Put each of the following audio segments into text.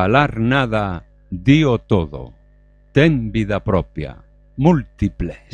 falar nada, dío todo. Ten vida propia, múltiples.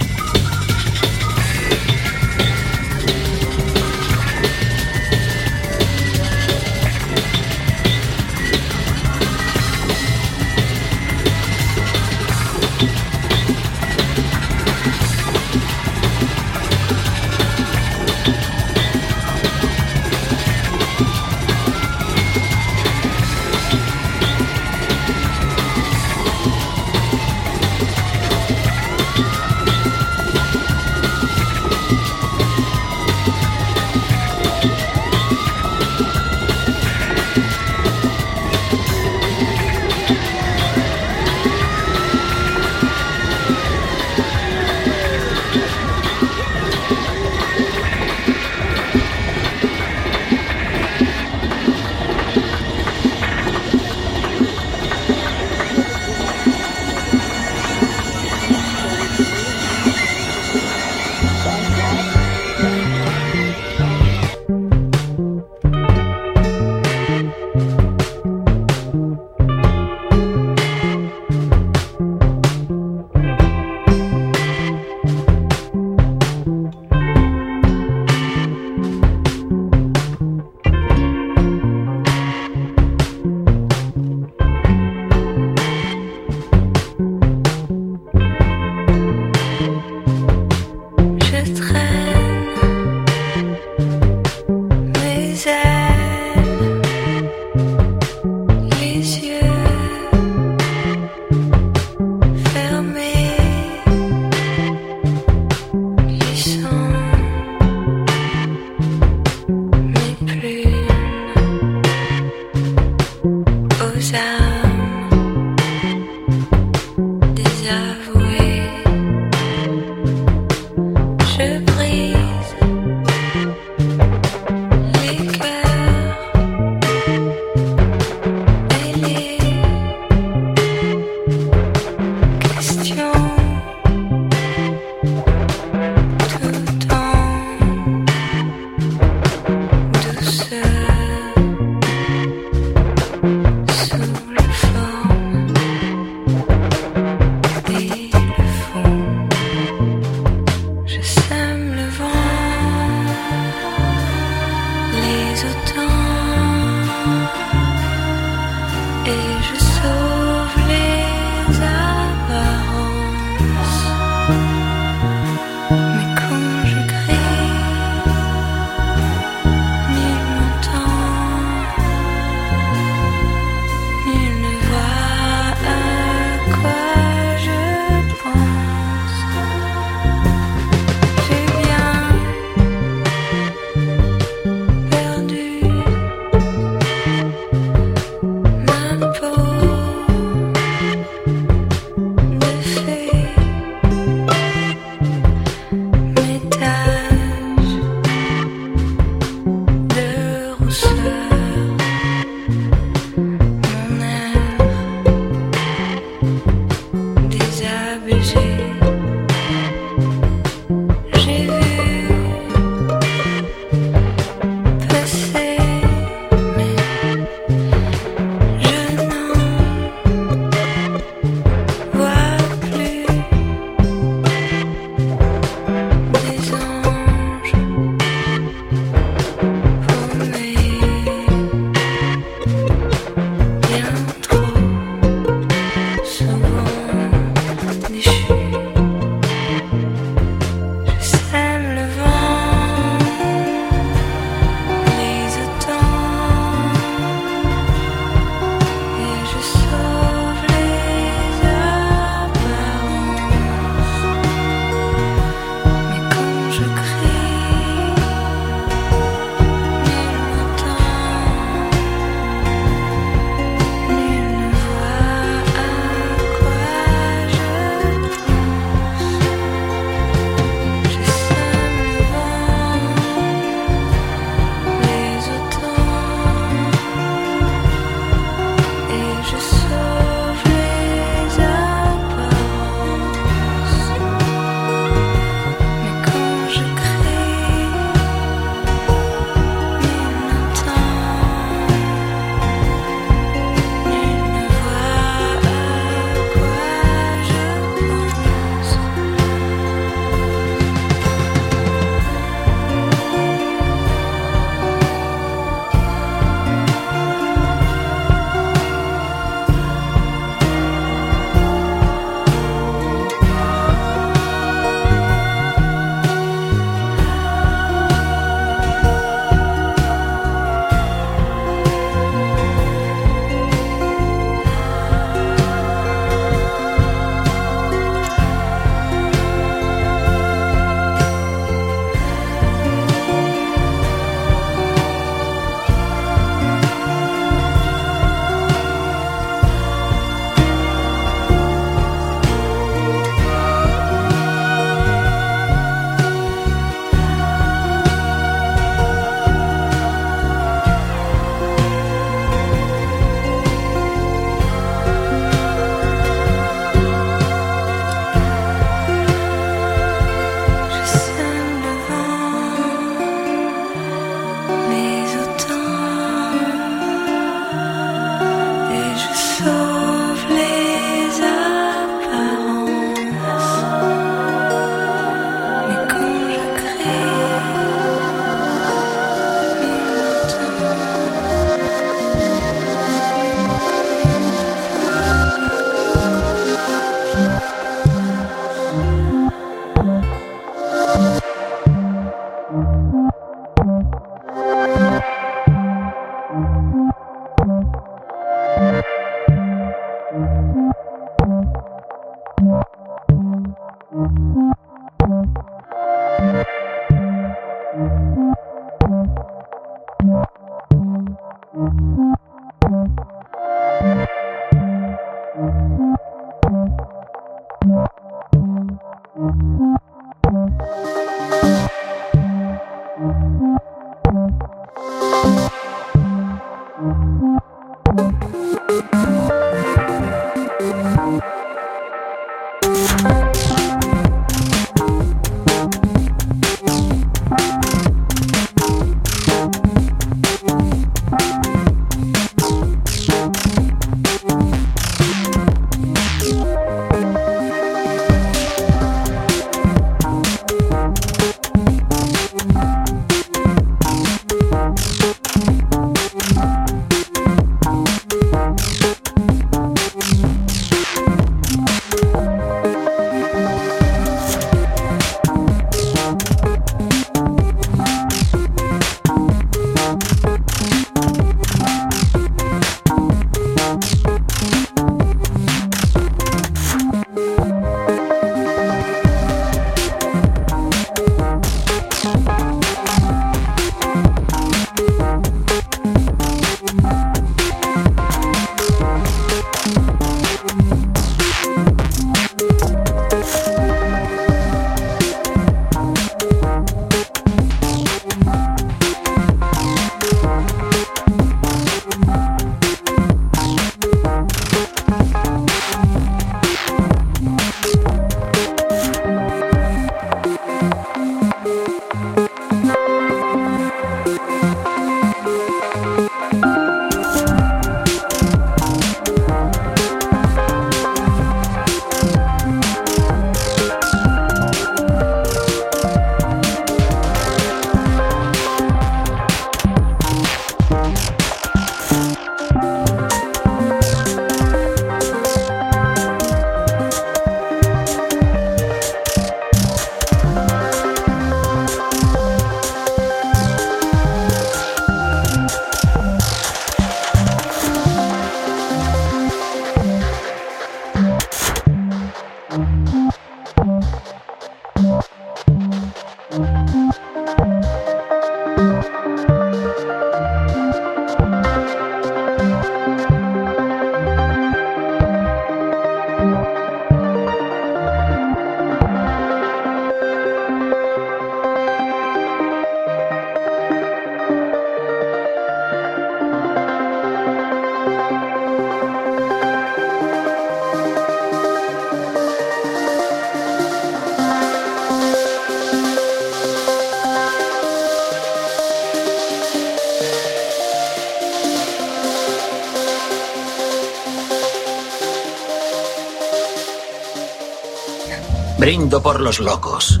por los locos,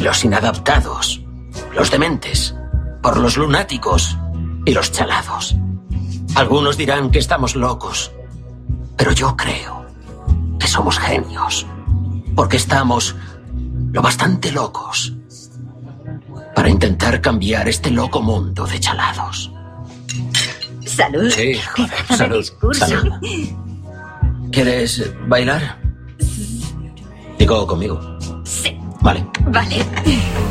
los inadaptados, los dementes, por los lunáticos y los chalados. Algunos dirán que estamos locos, pero yo creo que somos genios, porque estamos lo bastante locos para intentar cambiar este loco mundo de chalados. Salud. Sí, joder, salud, salud. ¿Quieres bailar? Digo conmigo. Vale.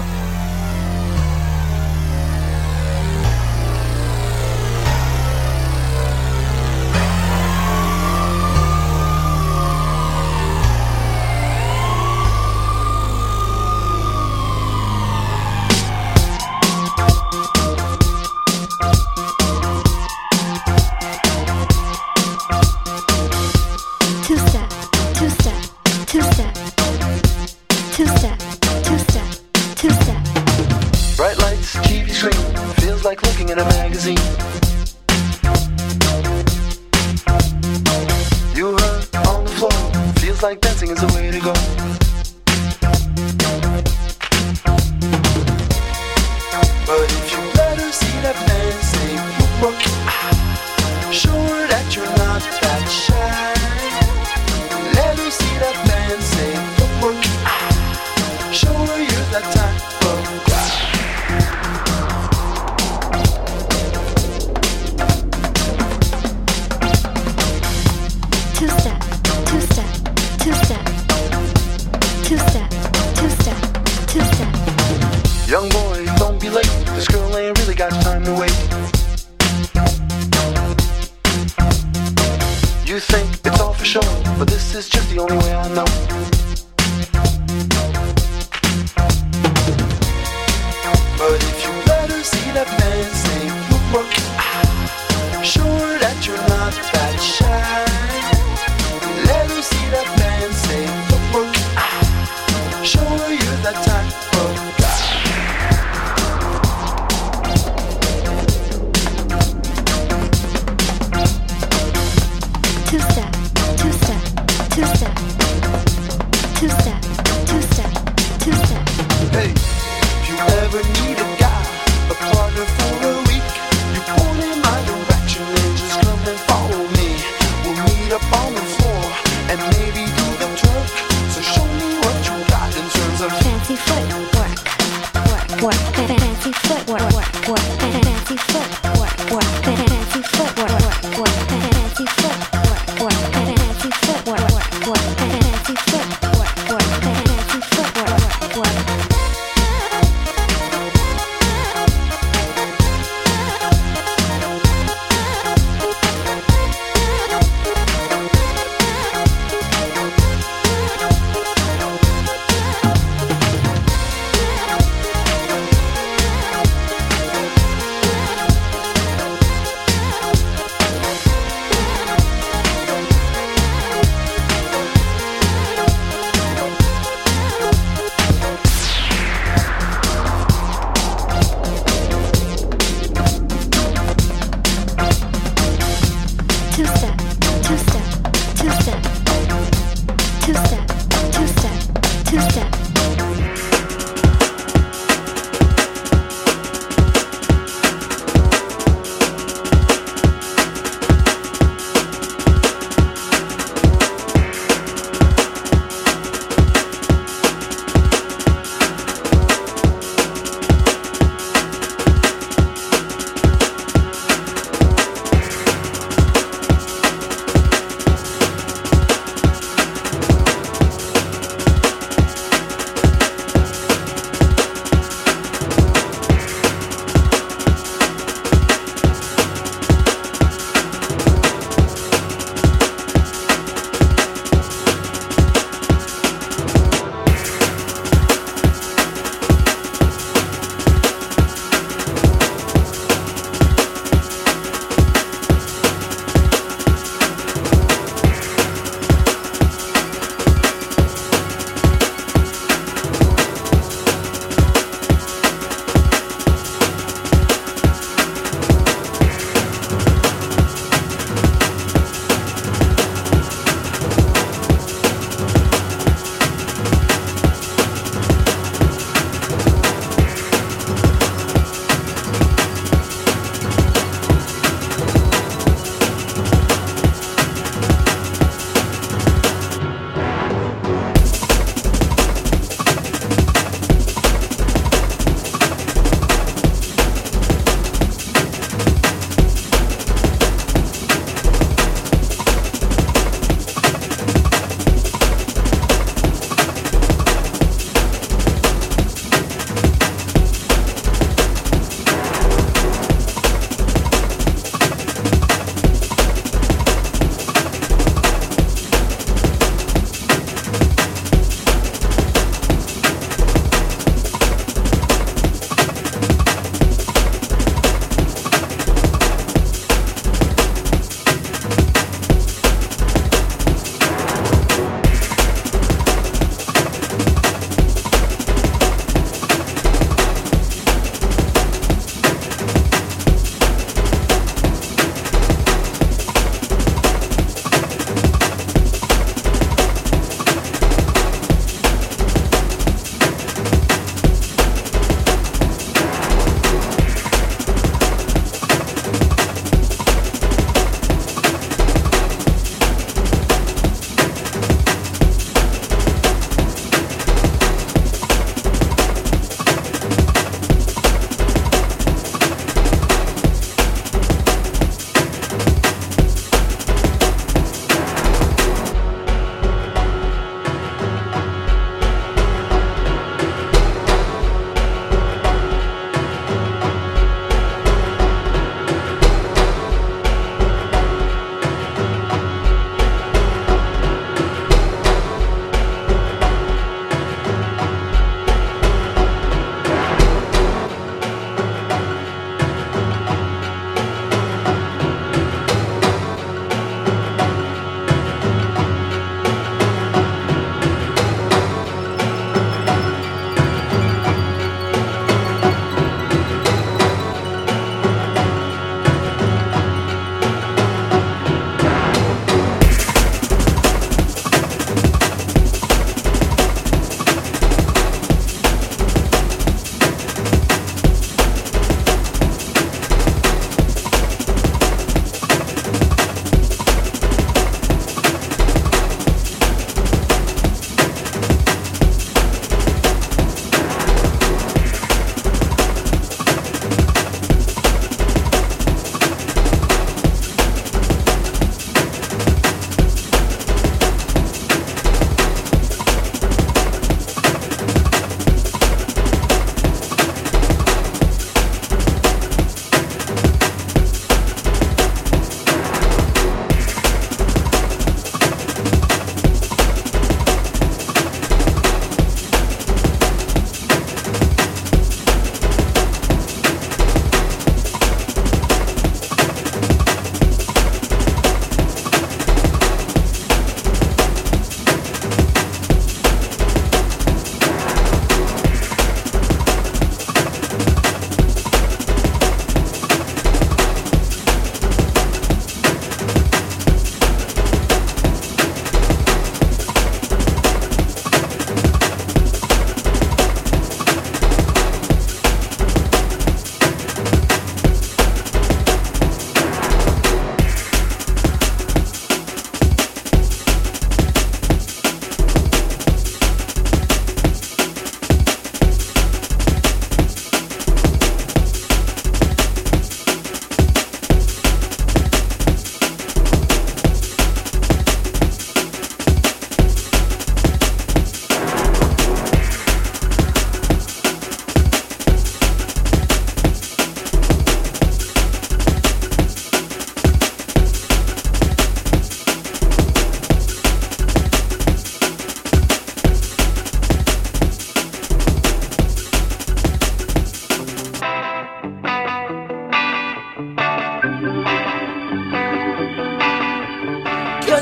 Two step, two step, two step. Hey, if you ever need a guy, a partner.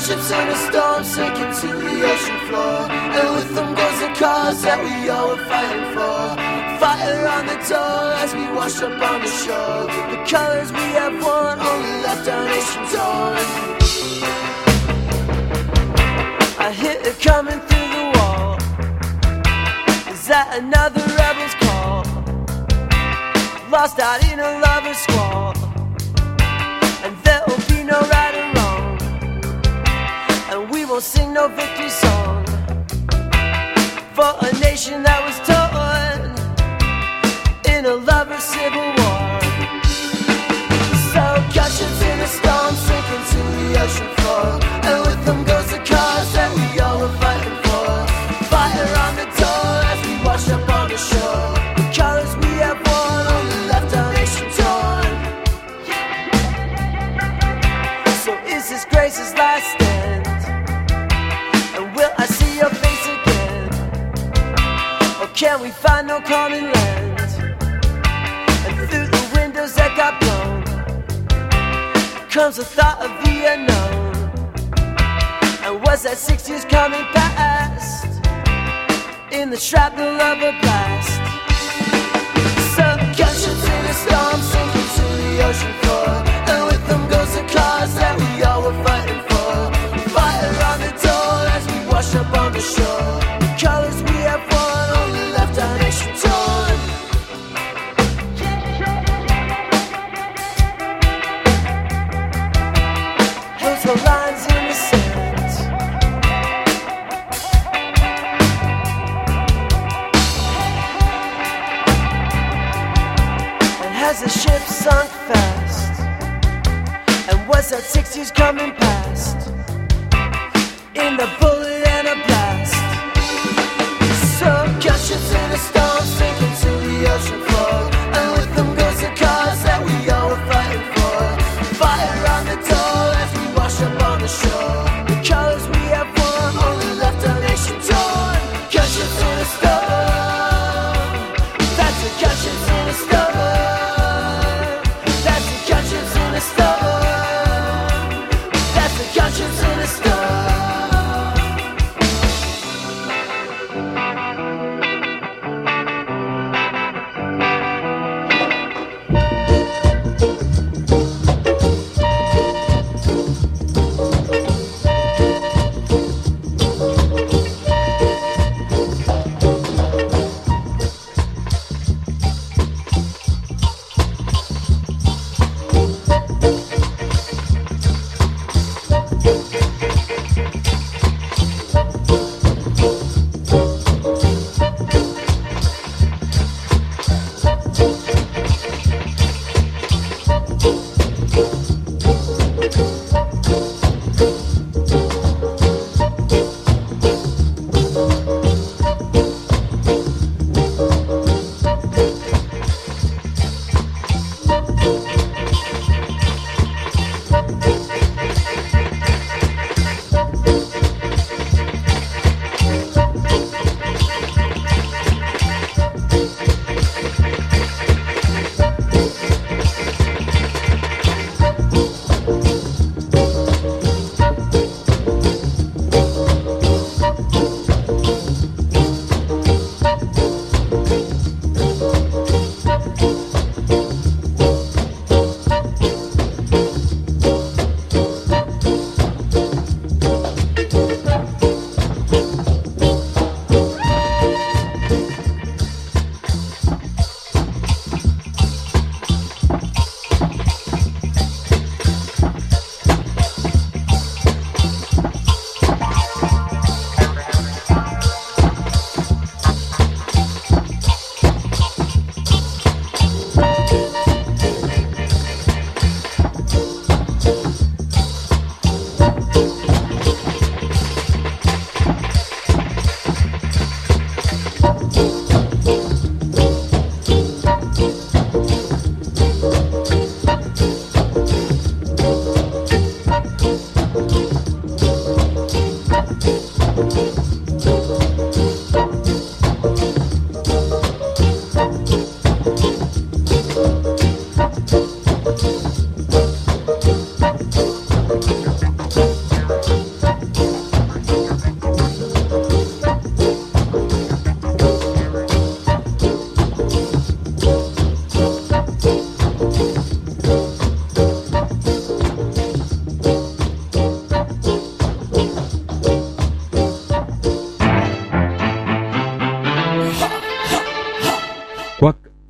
Gunships in a storm sinking to the ocean floor. And with them goes the cause that we all were fighting for. Fire on the door as we wash up on the shore. The colors we have won only left our nation torn. I hear it coming through the wall. Is that another rebel's call? Lost out in a lover's squall. And there'll be no right. Won't sing no victory song. For a nation that was torn in a lover's civil war. So gunships in a storm sinking to the ocean floor. And with them goes the cause that we no common land? And through the windows that got blown comes the thought of the unknown. And was that six years coming past in the shrapnel of a blast? So gunships in a storm sinking to the ocean floor, and with them goes the cause that we all were fighting for. Fire on the door as we wash up on the shore. Colors we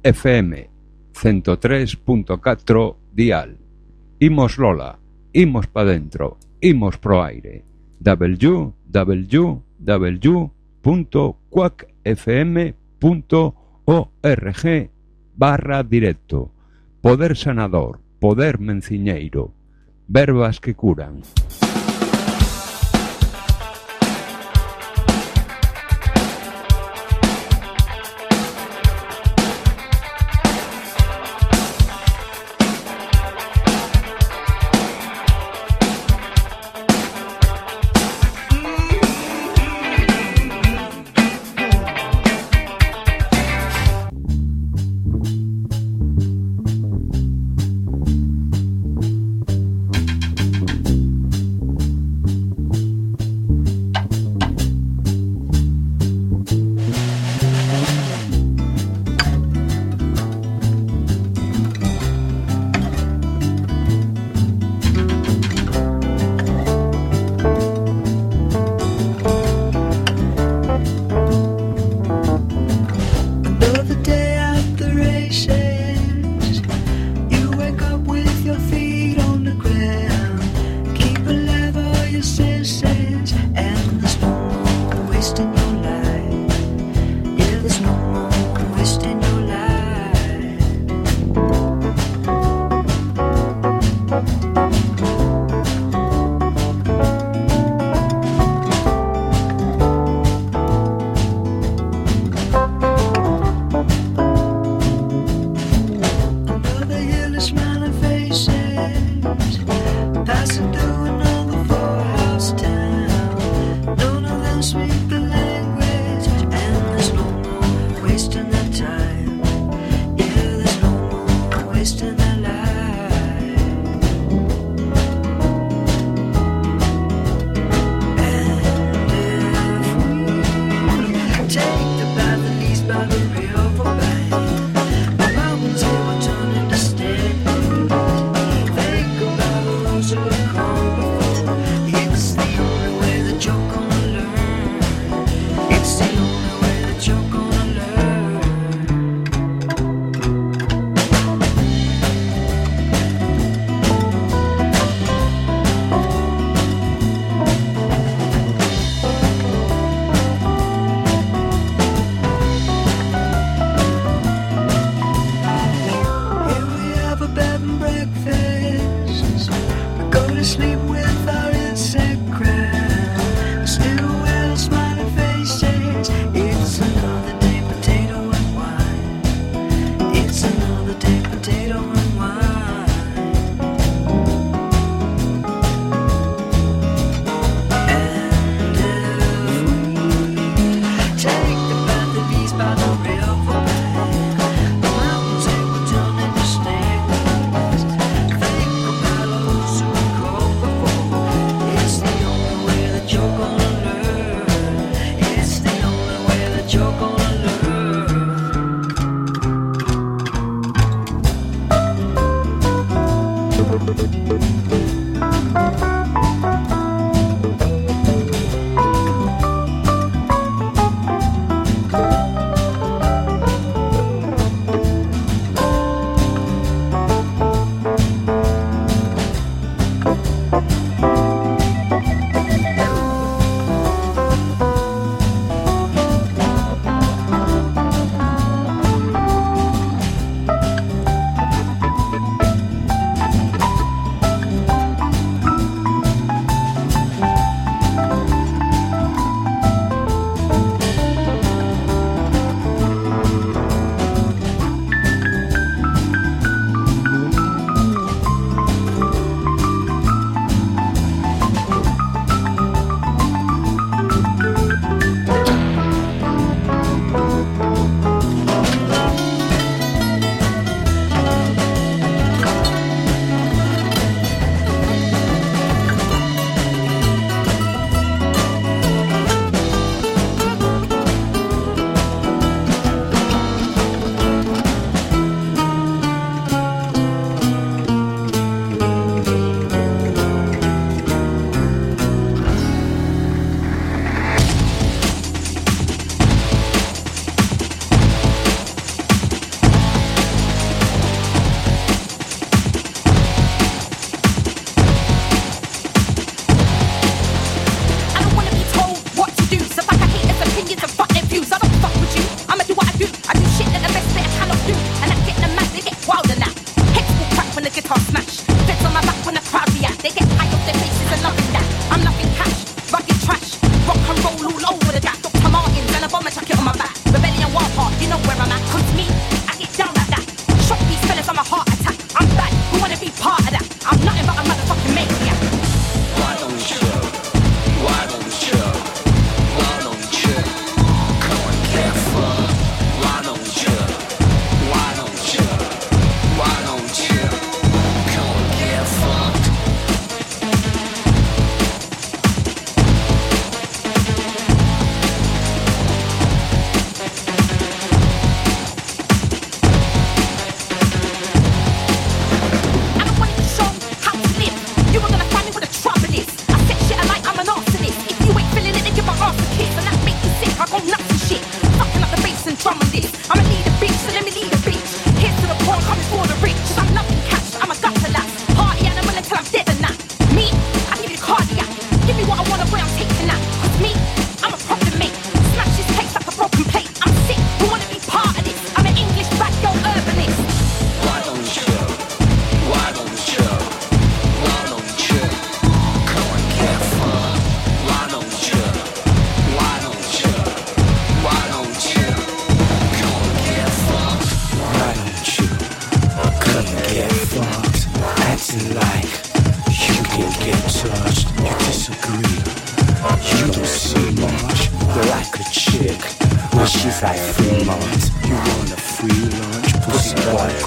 Fm cento tres punto catro dial. Imos Lola, imos pa dentro, imos pro aire. www.quackfm.org barra directo. Poder sanador, poder menciñeiro, verbas que curan.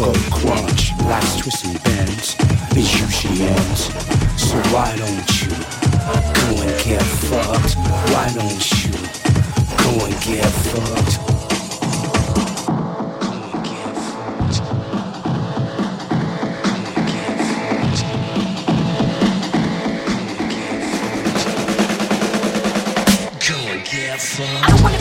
Club crunch, life's and bends, you usually ends. So why don't you go and get fucked? Why don't you go and get fucked? I don't wanna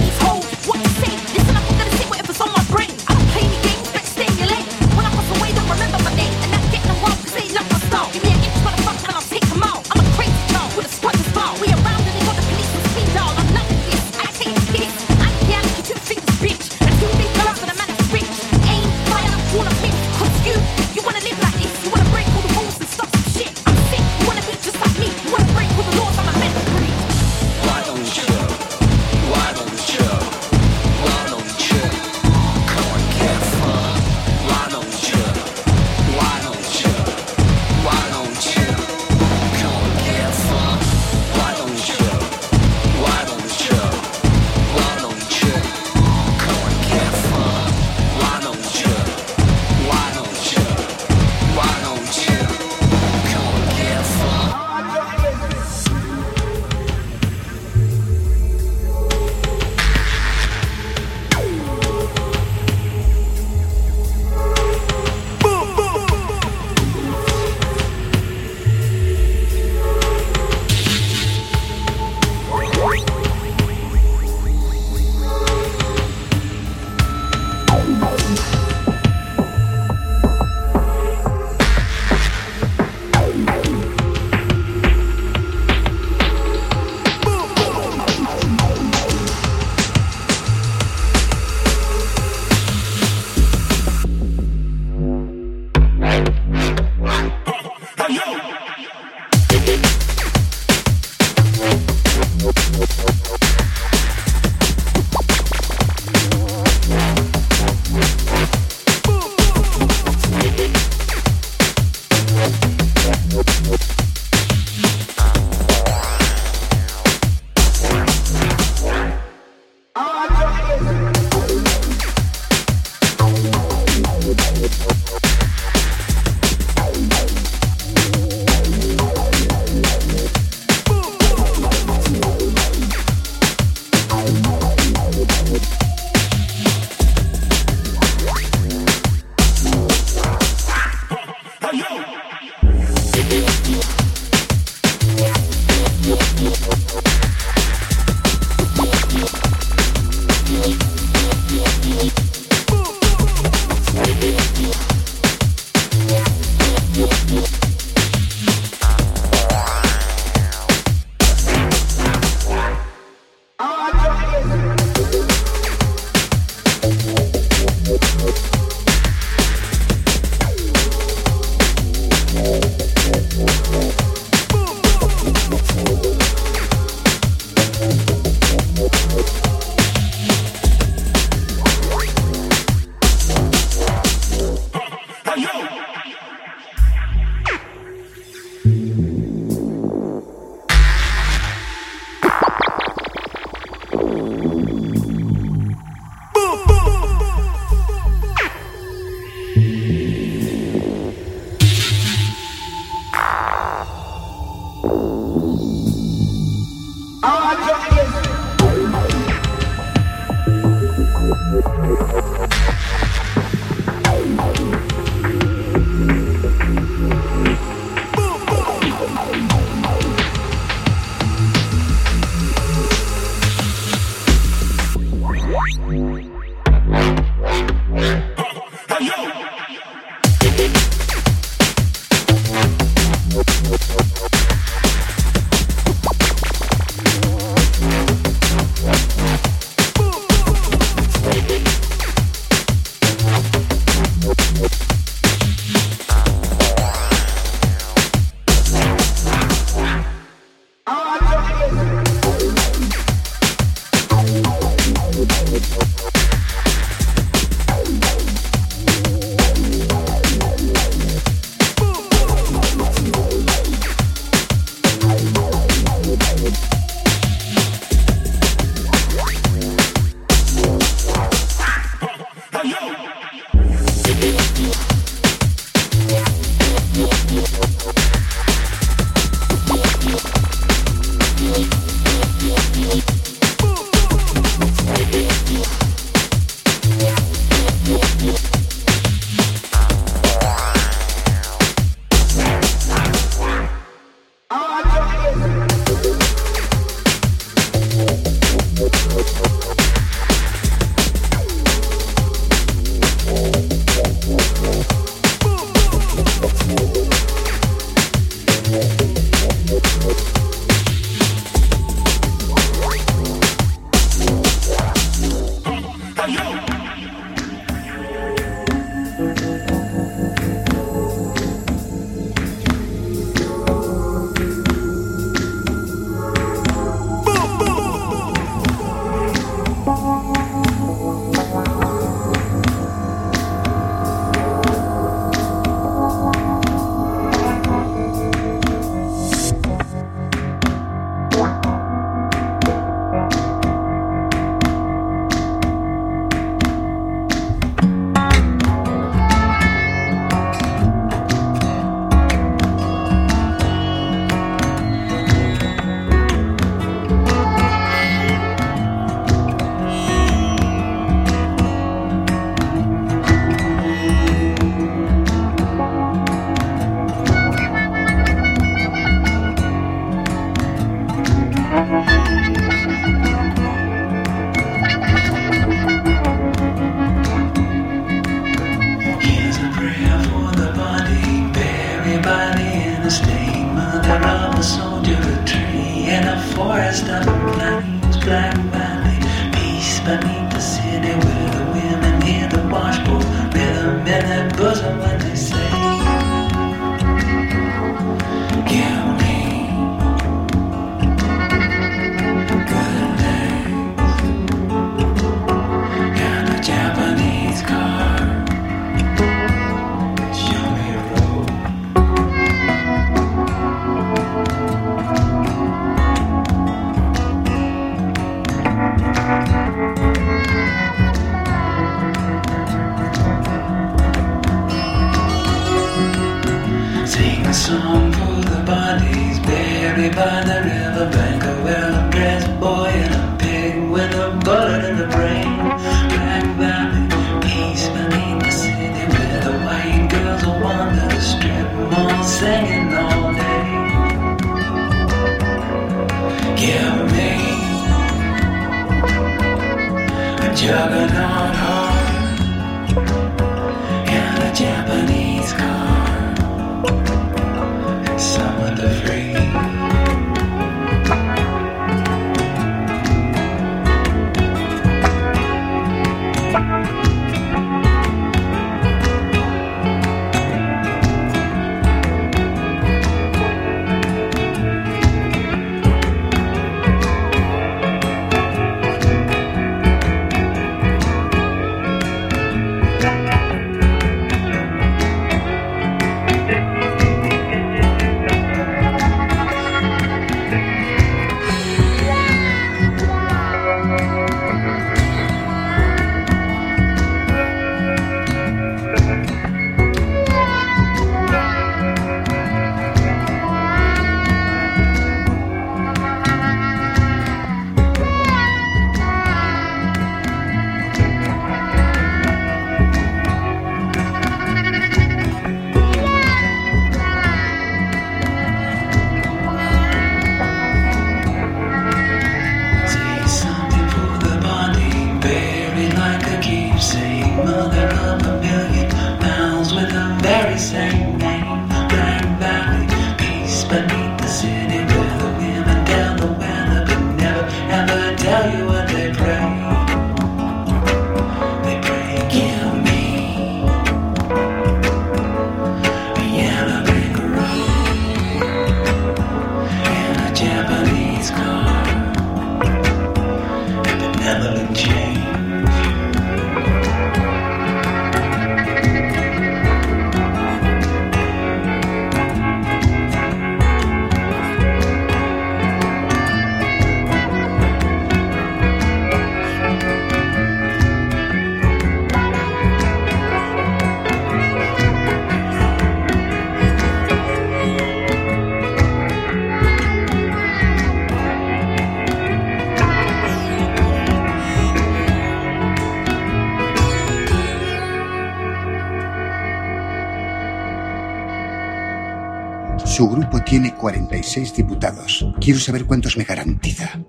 Su grupo tiene 46 diputados. Quiero saber cuántos me garantiza.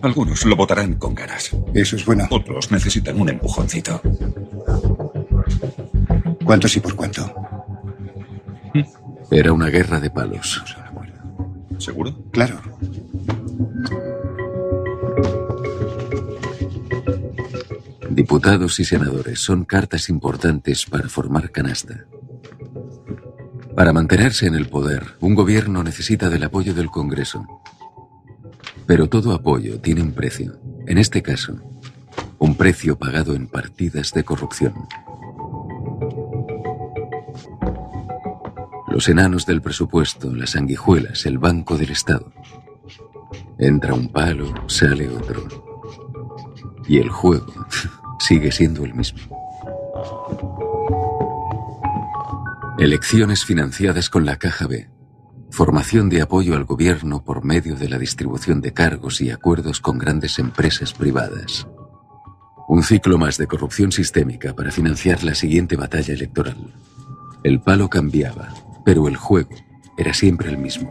Algunos lo votarán con ganas. Eso es bueno. Otros necesitan un empujoncito. ¿Cuántos y por cuánto? Era una guerra de palos. ¿Seguro? Claro. Diputados y senadores son cartas importantes para formar canasta. Para mantenerse en el poder, un gobierno necesita del apoyo del Congreso. Pero todo apoyo tiene un precio. En este caso, un precio pagado en partidas de corrupción. Los enanos del presupuesto, las sanguijuelas, el banco del Estado. Entra un palo, sale otro. Y el juego sigue siendo el mismo. Elecciones financiadas con la Caja B. Formación de apoyo al gobierno por medio de la distribución de cargos y acuerdos con grandes empresas privadas. Un ciclo más de corrupción sistémica para financiar la siguiente batalla electoral. El palo cambiaba, pero el juego era siempre el mismo.